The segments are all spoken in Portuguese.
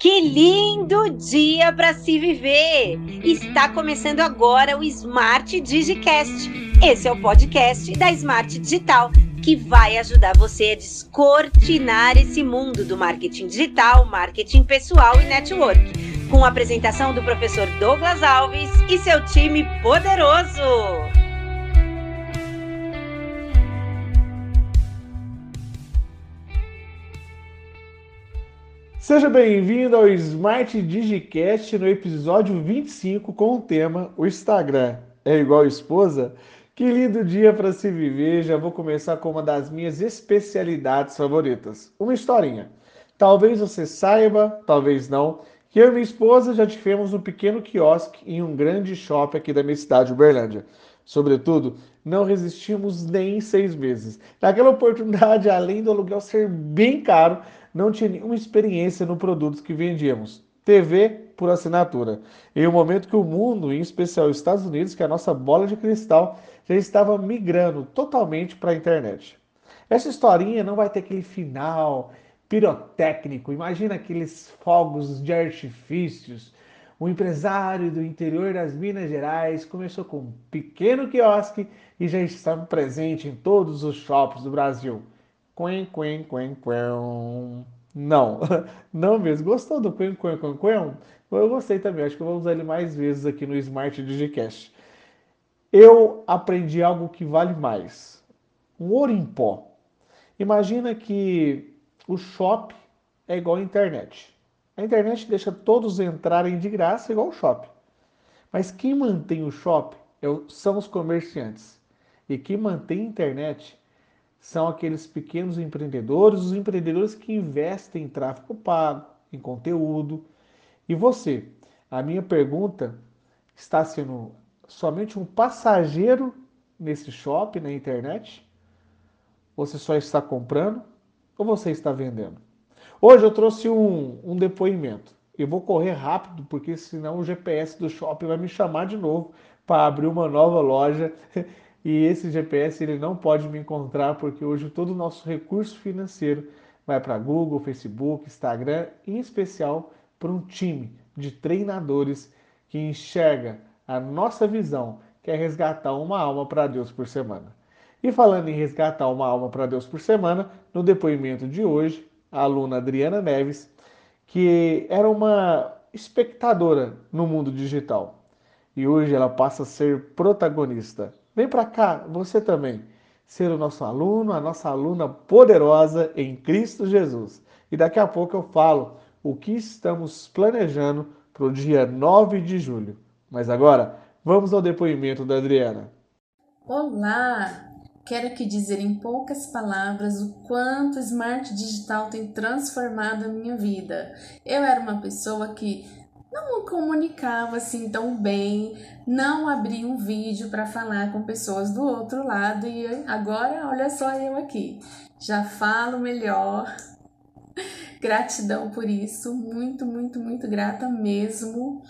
Que lindo dia para se viver! Está começando agora o Smart Digicast. Esse é o podcast da Smart Digital que vai ajudar você a descortinar esse mundo do marketing digital, marketing pessoal e network. Com a apresentação do professor Douglas Alves e seu time poderoso. Seja bem-vindo ao Smart Digicast no episódio 25 com o tema O Instagram é igual esposa? Que lindo dia para se viver! Já vou começar com uma das minhas especialidades favoritas, uma historinha. Talvez você saiba, talvez não, que eu e minha esposa já tivemos um pequeno quiosque em um grande shopping aqui da minha cidade, Uberlândia. Sobretudo, não resistimos nem seis meses. Naquela oportunidade, além do aluguel ser bem caro, não tinha nenhuma experiência no produto que vendíamos. TV por assinatura. Em um momento que o mundo, em especial os Estados Unidos, que é a nossa bola de cristal, já estava migrando totalmente para a internet. Essa historinha não vai ter aquele final pirotécnico. Imagina aqueles fogos de artifícios. O empresário do interior das Minas Gerais começou com um pequeno quiosque e já estava presente em todos os shoppings do Brasil. Quen, quen, quen, quen. Não, não mesmo. Gostou do quen, quen, quen, quen? Eu gostei também. Acho que eu vou usar ele mais vezes aqui no Smart Digicast. Eu aprendi algo que vale mais. Um ouro em pó. Imagina que o shopping é igual à internet. A internet deixa todos entrarem de graça igual o shopping. Mas quem mantém o shopping é são os comerciantes. E quem mantém a internet são aqueles pequenos empreendedores, os empreendedores que investem em tráfego pago, em conteúdo. E você? A minha pergunta está sendo somente um passageiro nesse shopping na internet? Você só está comprando ou você está vendendo? Hoje eu trouxe um, um depoimento. Eu vou correr rápido porque senão o GPS do shopping vai me chamar de novo para abrir uma nova loja e esse GPS ele não pode me encontrar porque hoje todo o nosso recurso financeiro vai para Google, Facebook, Instagram, em especial para um time de treinadores que enxerga a nossa visão, que é resgatar uma alma para Deus por semana. E falando em resgatar uma alma para Deus por semana, no depoimento de hoje, a aluna Adriana Neves, que era uma espectadora no mundo digital e hoje ela passa a ser protagonista Vem para cá, você também, ser o nosso aluno, a nossa aluna poderosa em Cristo Jesus. E daqui a pouco eu falo o que estamos planejando para o dia 9 de julho. Mas agora, vamos ao depoimento da Adriana. Olá! Quero aqui dizer em poucas palavras o quanto o Smart Digital tem transformado a minha vida. Eu era uma pessoa que não comunicava assim tão bem, não abria um vídeo para falar com pessoas do outro lado e agora olha só eu aqui, já falo melhor. Gratidão por isso, muito, muito, muito grata mesmo.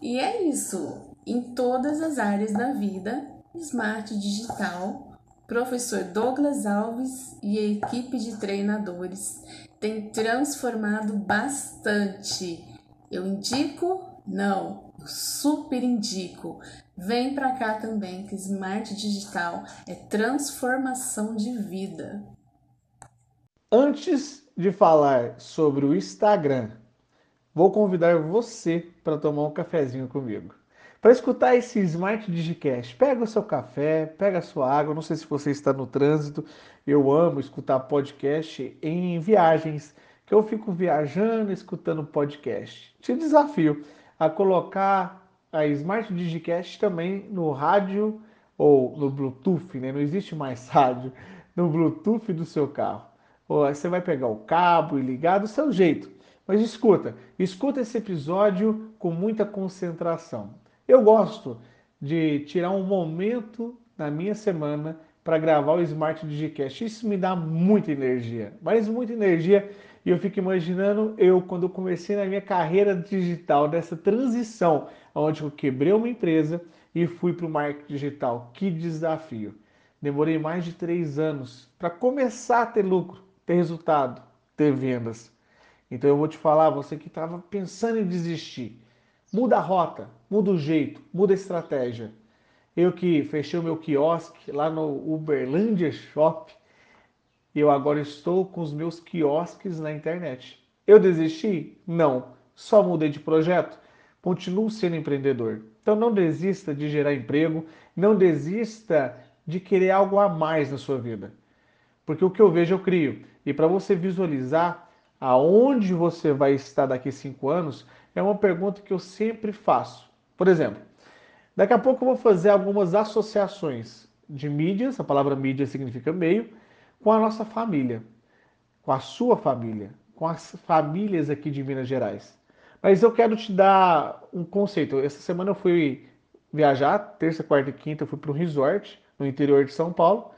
E é isso, em todas as áreas da vida, Smart Digital, professor Douglas Alves e a equipe de treinadores tem transformado bastante eu indico? Não, super indico. Vem para cá também que Smart Digital é transformação de vida. Antes de falar sobre o Instagram, vou convidar você para tomar um cafezinho comigo. Para escutar esse Smart Digicast, pega o seu café, pega a sua água. Não sei se você está no trânsito. Eu amo escutar podcast em viagens que eu fico viajando, escutando podcast. Te desafio a colocar a Smart Digicast também no rádio ou no Bluetooth, né? Não existe mais rádio no Bluetooth do seu carro. Ou você vai pegar o cabo e ligar do seu jeito. Mas escuta, escuta esse episódio com muita concentração. Eu gosto de tirar um momento na minha semana para gravar o Smart Digicast. Isso me dá muita energia, mas muita energia e eu fico imaginando eu, quando eu comecei na minha carreira digital, dessa transição, onde eu quebrei uma empresa e fui para o marketing digital. Que desafio! Demorei mais de três anos para começar a ter lucro, ter resultado, ter vendas. Então eu vou te falar, você que estava pensando em desistir, muda a rota, muda o jeito, muda a estratégia. Eu que fechei o meu quiosque lá no Uberlândia Shop, eu agora estou com os meus quiosques na internet. Eu desisti? Não. Só mudei de projeto? Continuo sendo empreendedor. Então não desista de gerar emprego, não desista de querer algo a mais na sua vida. Porque o que eu vejo eu crio. E para você visualizar aonde você vai estar daqui cinco anos, é uma pergunta que eu sempre faço. Por exemplo, daqui a pouco eu vou fazer algumas associações de mídias, a palavra mídia significa meio, com a nossa família, com a sua família, com as famílias aqui de Minas Gerais. Mas eu quero te dar um conceito. Essa semana eu fui viajar, terça, quarta e quinta, eu fui para um resort no interior de São Paulo.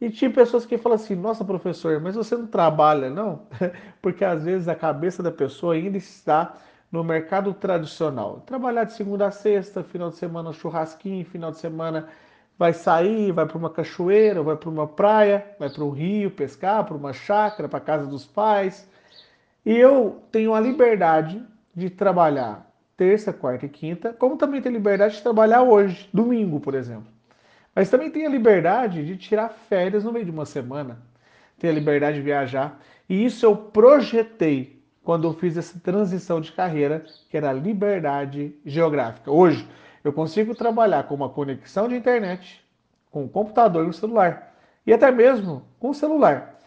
E tinha pessoas que falam assim: Nossa, professor, mas você não trabalha, não? Porque às vezes a cabeça da pessoa ainda está no mercado tradicional. Trabalhar de segunda a sexta, final de semana churrasquinho, final de semana vai sair, vai para uma cachoeira, vai para uma praia, vai para um rio pescar, para uma chácara, para casa dos pais. E eu tenho a liberdade de trabalhar terça, quarta e quinta, como também tenho liberdade de trabalhar hoje, domingo, por exemplo. Mas também tenho a liberdade de tirar férias no meio de uma semana, tenho a liberdade de viajar. E isso eu projetei quando eu fiz essa transição de carreira, que era a liberdade geográfica. Hoje, eu consigo trabalhar com uma conexão de internet, com o computador e o celular, e até mesmo com o celular.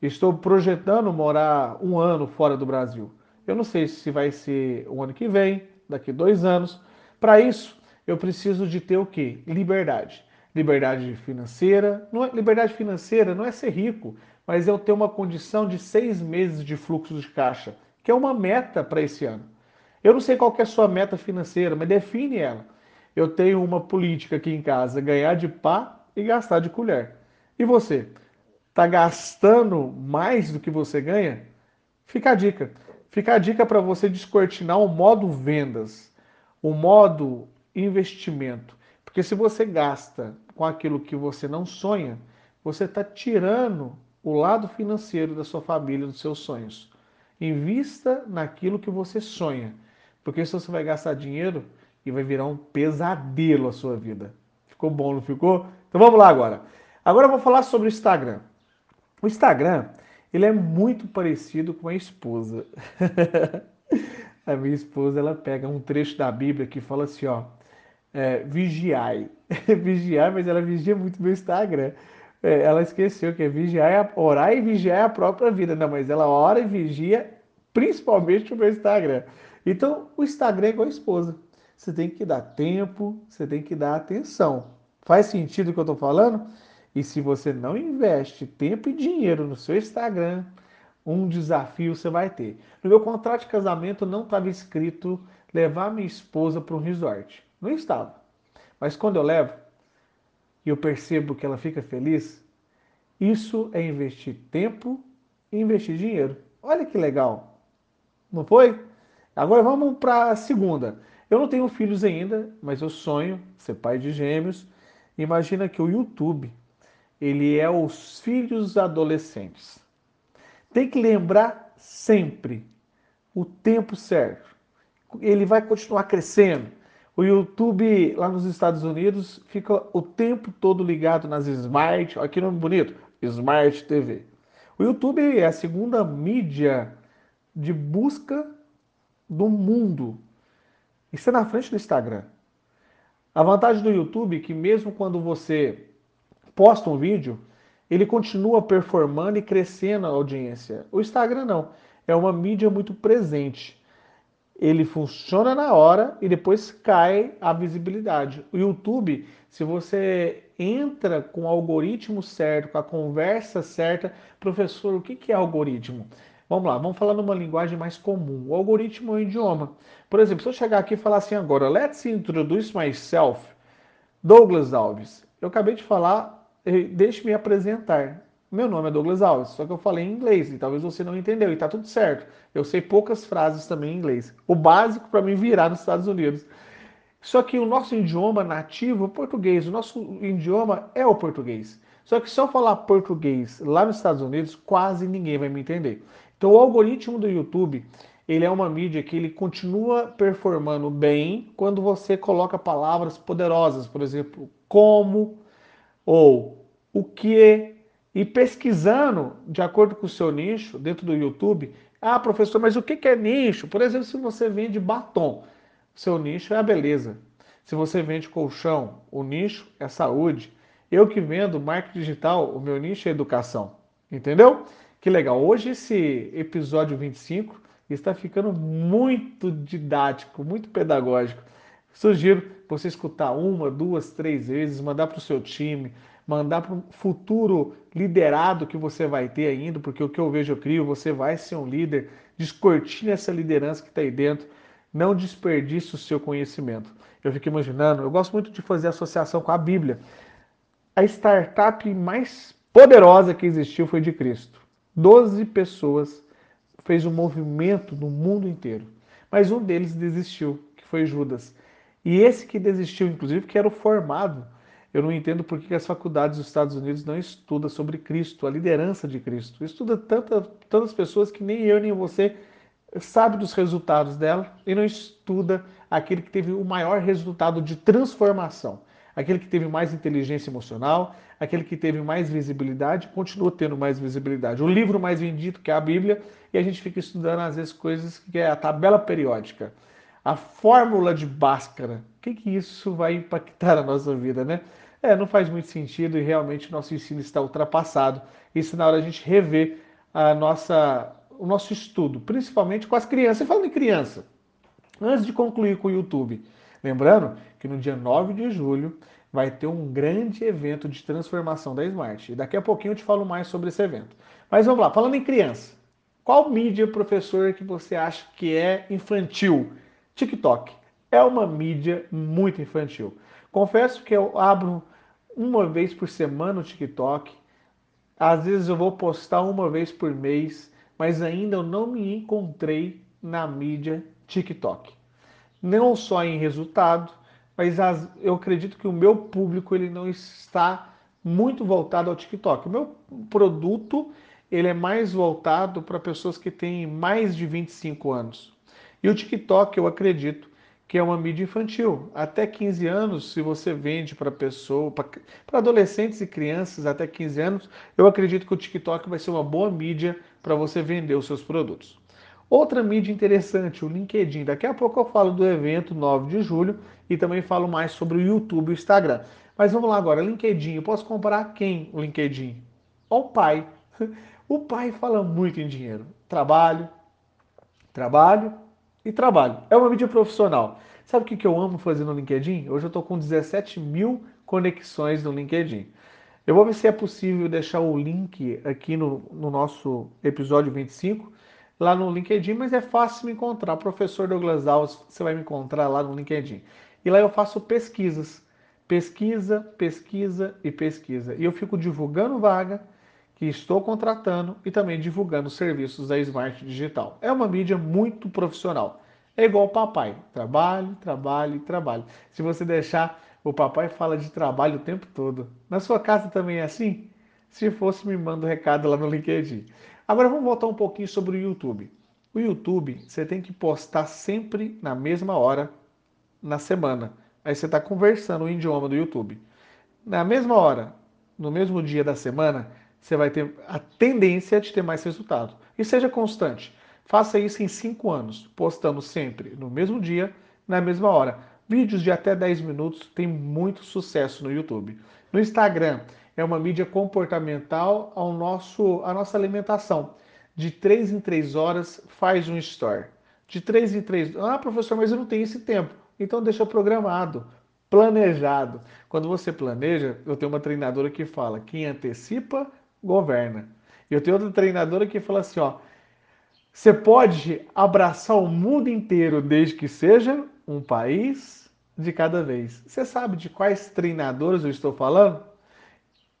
Estou projetando morar um ano fora do Brasil. Eu não sei se vai ser o ano que vem, daqui dois anos. Para isso, eu preciso de ter o quê? Liberdade liberdade financeira. É, liberdade financeira não é ser rico, mas eu ter uma condição de seis meses de fluxo de caixa, que é uma meta para esse ano. Eu não sei qual é a sua meta financeira, mas define ela. Eu tenho uma política aqui em casa: ganhar de pá e gastar de colher. E você? Está gastando mais do que você ganha? Fica a dica. Fica a dica para você descortinar o modo vendas, o modo investimento. Porque se você gasta com aquilo que você não sonha, você está tirando o lado financeiro da sua família, dos seus sonhos. Invista naquilo que você sonha, porque senão você vai gastar dinheiro e vai virar um pesadelo a sua vida. Ficou bom, não ficou? Então vamos lá agora. Agora eu vou falar sobre o Instagram. O Instagram, ele é muito parecido com a esposa. a minha esposa, ela pega um trecho da Bíblia que fala assim, ó, é, vigiai. vigiar, mas ela vigia muito meu Instagram. É, ela esqueceu que é vigiar, orar e vigiar a própria vida. Não, mas ela ora e vigia principalmente o meu Instagram. Então, o Instagram é igual a esposa. Você tem que dar tempo, você tem que dar atenção. Faz sentido o que eu estou falando? E se você não investe tempo e dinheiro no seu Instagram, um desafio você vai ter. No meu contrato de casamento não estava escrito levar minha esposa para um resort. Não estava. Mas quando eu levo e eu percebo que ela fica feliz, isso é investir tempo e investir dinheiro. Olha que legal. Não foi? Agora vamos para a segunda. Eu não tenho filhos ainda, mas eu sonho ser pai de gêmeos. Imagina que o YouTube, ele é os filhos adolescentes. Tem que lembrar sempre o tempo certo. Ele vai continuar crescendo. O YouTube lá nos Estados Unidos fica o tempo todo ligado nas Smart, olha que nome bonito, Smart TV. O YouTube é a segunda mídia de busca do mundo. Isso é na frente do Instagram. A vantagem do YouTube é que mesmo quando você posta um vídeo, ele continua performando e crescendo a audiência. O Instagram não. É uma mídia muito presente ele funciona na hora e depois cai a visibilidade. O YouTube, se você entra com o algoritmo certo, com a conversa certa, professor, o que é algoritmo? Vamos lá, vamos falar numa linguagem mais comum. O algoritmo é um idioma. Por exemplo, se eu chegar aqui e falar assim agora, let's introduce myself, Douglas Alves. Eu acabei de falar, deixe-me apresentar. Meu nome é Douglas Alves, só que eu falei em inglês e talvez você não entendeu e tá tudo certo. Eu sei poucas frases também em inglês. O básico para mim virar nos Estados Unidos. Só que o nosso idioma nativo é o português, o nosso idioma é o português. Só que se eu falar português lá nos Estados Unidos, quase ninguém vai me entender. Então o algoritmo do YouTube, ele é uma mídia que ele continua performando bem quando você coloca palavras poderosas, por exemplo, como ou o que e pesquisando de acordo com o seu nicho dentro do YouTube. Ah, professor, mas o que é nicho? Por exemplo, se você vende batom, seu nicho é a beleza. Se você vende colchão, o nicho é saúde. Eu que vendo marketing digital, o meu nicho é educação. Entendeu? Que legal. Hoje esse episódio 25 está ficando muito didático, muito pedagógico. Sugiro você escutar uma, duas, três vezes, mandar para o seu time, mandar para o futuro liderado que você vai ter ainda, porque o que eu vejo eu crio, você vai ser um líder, descortine essa liderança que está aí dentro, não desperdice o seu conhecimento. Eu fico imaginando, eu gosto muito de fazer associação com a Bíblia. A startup mais poderosa que existiu foi de Cristo. Doze pessoas fez um movimento no mundo inteiro, mas um deles desistiu, que foi Judas. E esse que desistiu, inclusive, que era o formado eu não entendo por que as faculdades dos Estados Unidos não estudam sobre Cristo, a liderança de Cristo. Estuda tanta, tantas pessoas que nem eu nem você sabe dos resultados dela e não estuda aquele que teve o maior resultado de transformação, aquele que teve mais inteligência emocional, aquele que teve mais visibilidade, continua tendo mais visibilidade. O livro mais vendido, que é a Bíblia, e a gente fica estudando às vezes coisas que é a tabela periódica, a fórmula de Bhaskara. O que, que isso vai impactar a nossa vida, né? É, não faz muito sentido e realmente o nosso ensino está ultrapassado. Isso na hora a gente rever a nossa, o nosso estudo, principalmente com as crianças. Falando em criança, antes de concluir com o YouTube, lembrando que no dia 9 de julho vai ter um grande evento de transformação da Smart. E daqui a pouquinho eu te falo mais sobre esse evento. Mas vamos lá, falando em criança, qual mídia, professor, que você acha que é infantil? TikTok. É uma mídia muito infantil. Confesso que eu abro uma vez por semana o TikTok. Às vezes eu vou postar uma vez por mês, mas ainda eu não me encontrei na mídia TikTok. Não só em resultado, mas as, eu acredito que o meu público ele não está muito voltado ao TikTok. O meu produto ele é mais voltado para pessoas que têm mais de 25 anos. E o TikTok, eu acredito, que é uma mídia infantil. Até 15 anos, se você vende para pessoa, para adolescentes e crianças até 15 anos, eu acredito que o TikTok vai ser uma boa mídia para você vender os seus produtos. Outra mídia interessante, o LinkedIn. Daqui a pouco eu falo do evento 9 de julho e também falo mais sobre o YouTube e o Instagram. Mas vamos lá agora, LinkedIn. Eu posso comparar quem o LinkedIn? O pai. O pai fala muito em dinheiro. Trabalho, trabalho, e trabalho. É uma mídia profissional. Sabe o que eu amo fazer no LinkedIn? Hoje eu estou com 17 mil conexões no LinkedIn. Eu vou ver se é possível deixar o link aqui no, no nosso episódio 25, lá no LinkedIn, mas é fácil me encontrar. Professor Douglas Alves, você vai me encontrar lá no LinkedIn. E lá eu faço pesquisas. Pesquisa, pesquisa e pesquisa. E eu fico divulgando vaga, que estou contratando e também divulgando serviços da Smart Digital. É uma mídia muito profissional. É igual o papai, trabalho, trabalho, trabalho. Se você deixar, o papai fala de trabalho o tempo todo. Na sua casa também é assim? Se fosse, me manda um recado lá no LinkedIn. Agora vamos voltar um pouquinho sobre o YouTube. O YouTube, você tem que postar sempre na mesma hora na semana. Aí você está conversando o idioma do YouTube. Na mesma hora, no mesmo dia da semana, você vai ter a tendência de ter mais resultado. E seja constante. Faça isso em 5 anos, postando sempre no mesmo dia, na mesma hora. Vídeos de até 10 minutos têm muito sucesso no YouTube. No Instagram, é uma mídia comportamental ao nosso, à nossa alimentação. De 3 em 3 horas, faz um store. De 3 em 3... Ah, professor, mas eu não tenho esse tempo. Então deixa programado, planejado. Quando você planeja, eu tenho uma treinadora que fala, quem antecipa governa. E eu tenho outra treinadora que fala assim, ó, você pode abraçar o mundo inteiro desde que seja um país de cada vez. Você sabe de quais treinadores eu estou falando?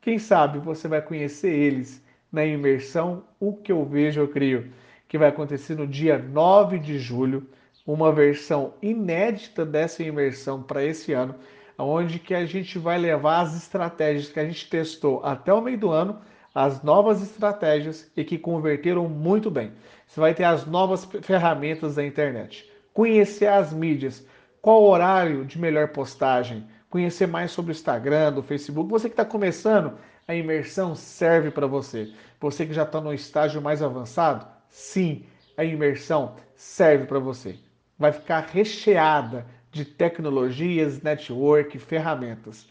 Quem sabe você vai conhecer eles na imersão O que eu vejo eu crio, que vai acontecer no dia 9 de julho, uma versão inédita dessa imersão para esse ano, onde que a gente vai levar as estratégias que a gente testou até o meio do ano as novas estratégias e que converteram muito bem. Você vai ter as novas ferramentas da internet. Conhecer as mídias, qual o horário de melhor postagem, conhecer mais sobre o Instagram, do Facebook. Você que está começando, a imersão serve para você. Você que já está no estágio mais avançado, sim, a imersão serve para você. Vai ficar recheada de tecnologias, network, ferramentas.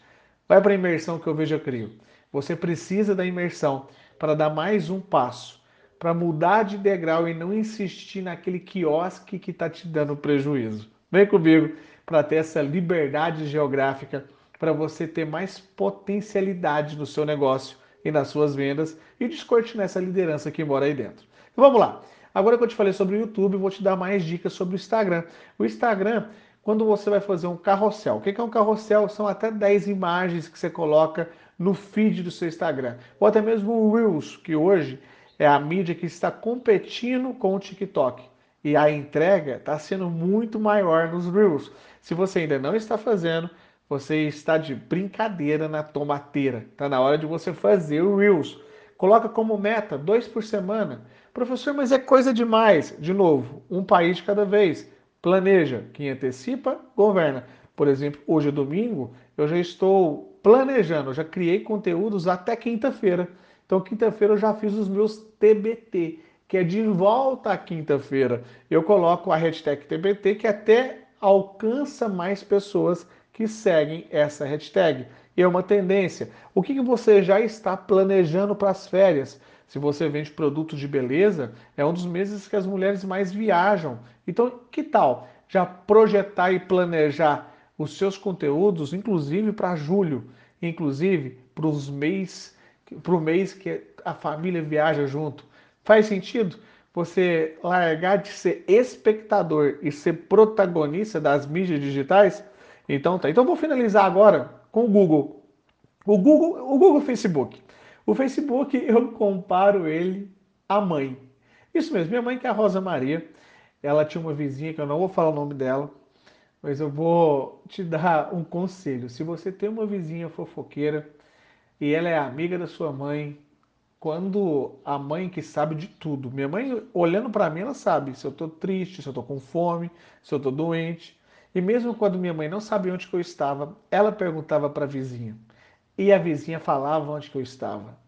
Vai para a imersão que eu vejo eu crio. Você precisa da imersão para dar mais um passo, para mudar de degrau e não insistir naquele quiosque que está te dando prejuízo. Vem comigo para ter essa liberdade geográfica, para você ter mais potencialidade no seu negócio e nas suas vendas e descortinar essa liderança que mora aí dentro. Vamos lá. Agora que eu te falei sobre o YouTube, vou te dar mais dicas sobre o Instagram. O Instagram quando você vai fazer um carrossel. O que é um carrossel? São até 10 imagens que você coloca no feed do seu Instagram. Ou até mesmo o Reels, que hoje é a mídia que está competindo com o TikTok. E a entrega está sendo muito maior nos Reels. Se você ainda não está fazendo, você está de brincadeira na tomateira. Está na hora de você fazer o Reels. Coloca como meta dois por semana. Professor, mas é coisa demais. De novo, um país de cada vez planeja. Quem antecipa, governa. Por exemplo, hoje é domingo, eu já estou planejando, eu já criei conteúdos até quinta-feira. Então, quinta-feira eu já fiz os meus TBT, que é de volta à quinta-feira. Eu coloco a hashtag TBT, que até alcança mais pessoas que seguem essa hashtag. E é uma tendência. O que, que você já está planejando para as férias? Se você vende produtos de beleza, é um dos meses que as mulheres mais viajam. Então, que tal já projetar e planejar os seus conteúdos, inclusive para julho, inclusive para os mês, para o mês que a família viaja junto? Faz sentido você largar de ser espectador e ser protagonista das mídias digitais? Então tá. Então vou finalizar agora com o Google. O Google, o Google Facebook. O Facebook, eu comparo ele à mãe. Isso mesmo, minha mãe que é a Rosa Maria, ela tinha uma vizinha que eu não vou falar o nome dela, mas eu vou te dar um conselho. Se você tem uma vizinha fofoqueira e ela é amiga da sua mãe, quando a mãe que sabe de tudo, minha mãe olhando para mim, ela sabe se eu tô triste, se eu tô com fome, se eu tô doente. E mesmo quando minha mãe não sabia onde eu estava, ela perguntava para a vizinha e a vizinha falava onde eu estava.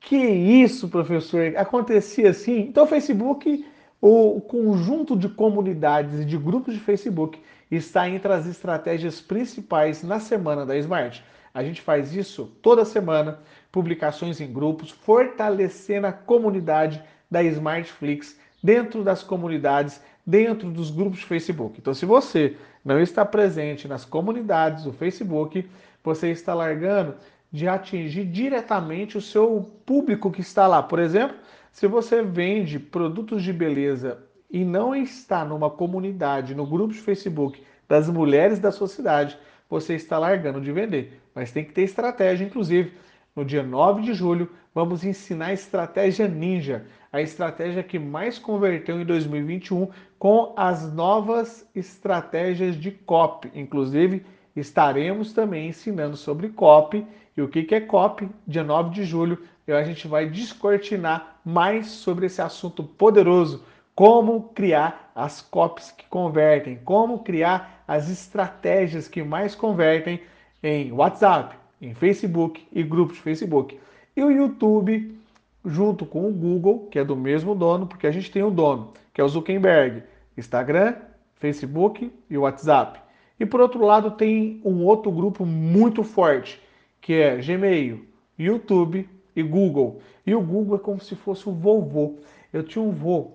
Que isso, professor? Acontecia assim? Então, o Facebook, o conjunto de comunidades e de grupos de Facebook está entre as estratégias principais na semana da Smart. A gente faz isso toda semana, publicações em grupos, fortalecendo a comunidade da Smartflix dentro das comunidades, dentro dos grupos de Facebook. Então, se você não está presente nas comunidades do Facebook, você está largando de atingir diretamente o seu público que está lá. Por exemplo, se você vende produtos de beleza e não está numa comunidade, no grupo de Facebook das mulheres da sua cidade, você está largando de vender. Mas tem que ter estratégia, inclusive. No dia 9 de julho, vamos ensinar a estratégia ninja, a estratégia que mais converteu em 2021 com as novas estratégias de copy, inclusive estaremos também ensinando sobre copy e o que é copy. Dia 9 de julho, a gente vai descortinar mais sobre esse assunto poderoso, como criar as copies que convertem, como criar as estratégias que mais convertem em WhatsApp, em Facebook e grupos de Facebook. E o YouTube, junto com o Google, que é do mesmo dono, porque a gente tem o dono, que é o Zuckerberg, Instagram, Facebook e WhatsApp. E por outro lado, tem um outro grupo muito forte, que é Gmail, YouTube e Google. E o Google é como se fosse o vovô. Eu tinha um vô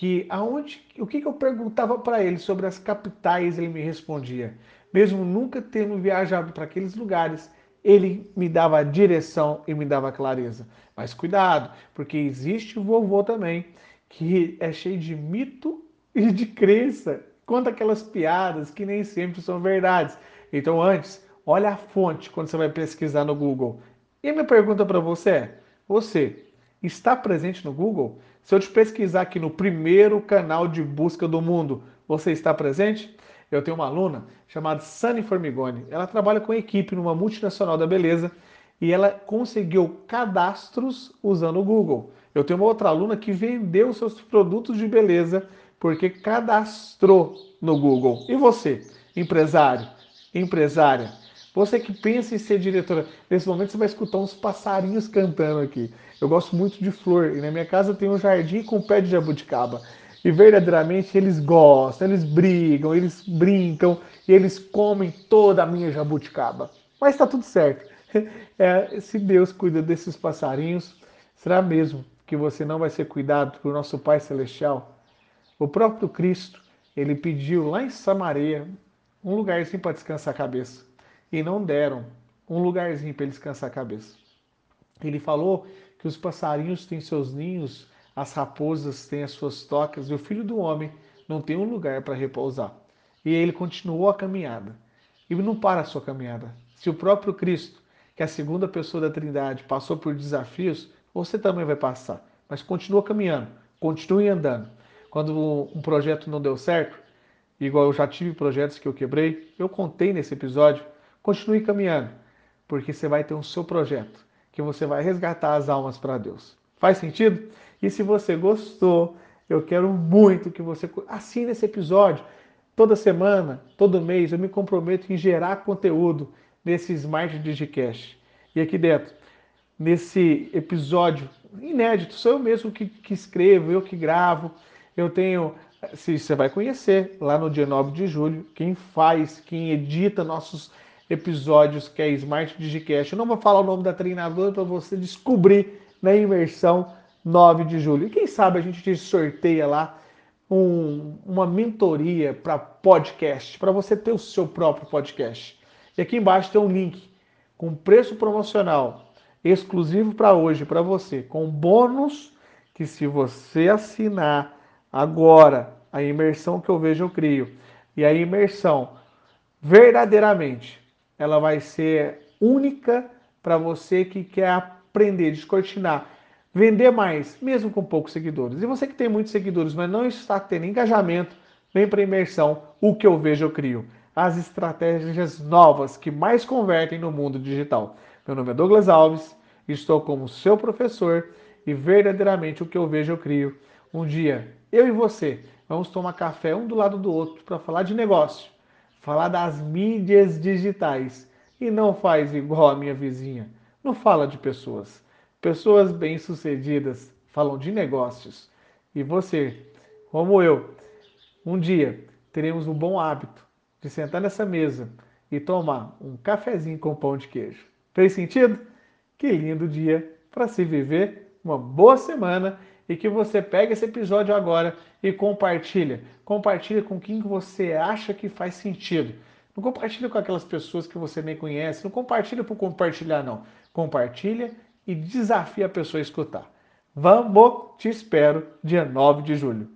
que aonde, o que, que eu perguntava para ele sobre as capitais, ele me respondia. Mesmo nunca tendo viajado para aqueles lugares, ele me dava direção e me dava clareza. Mas cuidado, porque existe o vovô também que é cheio de mito e de crença conta aquelas piadas que nem sempre são verdades. Então, antes, olha a fonte quando você vai pesquisar no Google. E a minha pergunta para você é: você está presente no Google? Se eu te pesquisar aqui no primeiro canal de busca do mundo, você está presente? Eu tenho uma aluna chamada Sani Formigoni. Ela trabalha com equipe numa multinacional da beleza e ela conseguiu cadastros usando o Google. Eu tenho uma outra aluna que vendeu seus produtos de beleza porque cadastrou no Google. E você, empresário, empresária, você que pensa em ser diretora, nesse momento você vai escutar uns passarinhos cantando aqui. Eu gosto muito de flor e na minha casa tem um jardim com pé de jabuticaba. E verdadeiramente eles gostam, eles brigam, eles brincam e eles comem toda a minha jabuticaba. Mas está tudo certo. É, se Deus cuida desses passarinhos, será mesmo que você não vai ser cuidado por nosso Pai Celestial? O próprio Cristo, ele pediu lá em Samaria um lugarzinho para descansar a cabeça. E não deram um lugarzinho para ele descansar a cabeça. Ele falou que os passarinhos têm seus ninhos, as raposas têm as suas tocas, e o filho do homem não tem um lugar para repousar. E ele continuou a caminhada. E não para a sua caminhada. Se o próprio Cristo que a segunda pessoa da Trindade passou por desafios, você também vai passar. Mas continua caminhando, continue andando. Quando um projeto não deu certo, igual eu já tive projetos que eu quebrei, eu contei nesse episódio, continue caminhando, porque você vai ter um seu projeto, que você vai resgatar as almas para Deus. Faz sentido? E se você gostou, eu quero muito que você assine esse episódio. Toda semana, todo mês, eu me comprometo em gerar conteúdo nesse Smart Digicast. E aqui dentro, nesse episódio inédito, sou eu mesmo que, que escrevo, eu que gravo. Eu tenho, se você vai conhecer, lá no dia 9 de julho, quem faz, quem edita nossos episódios, que é Smart Digicast. Eu não vou falar o nome da treinadora para você descobrir na imersão 9 de julho. E quem sabe a gente te sorteia lá um, uma mentoria para podcast, para você ter o seu próprio podcast. E aqui embaixo tem um link com preço promocional exclusivo para hoje, para você, com bônus que se você assinar agora a imersão que eu vejo eu crio e a imersão verdadeiramente ela vai ser única para você que quer aprender, descortinar, vender mais, mesmo com poucos seguidores. E você que tem muitos seguidores, mas não está tendo engajamento, vem para imersão, o que eu vejo eu crio as estratégias novas que mais convertem no mundo digital. Meu nome é Douglas Alves, estou como seu professor e verdadeiramente o que eu vejo eu crio. Um dia, eu e você vamos tomar café um do lado do outro para falar de negócio, falar das mídias digitais e não faz igual a minha vizinha, não fala de pessoas. Pessoas bem-sucedidas falam de negócios. E você, como eu, um dia teremos o bom hábito de sentar nessa mesa e tomar um cafezinho com pão de queijo. Fez sentido? Que lindo dia para se viver, uma boa semana e que você pegue esse episódio agora e compartilha. Compartilha com quem você acha que faz sentido. Não compartilha com aquelas pessoas que você nem conhece, não compartilha por compartilhar não. Compartilha e desafia a pessoa a escutar. Vamos, te espero dia 9 de julho.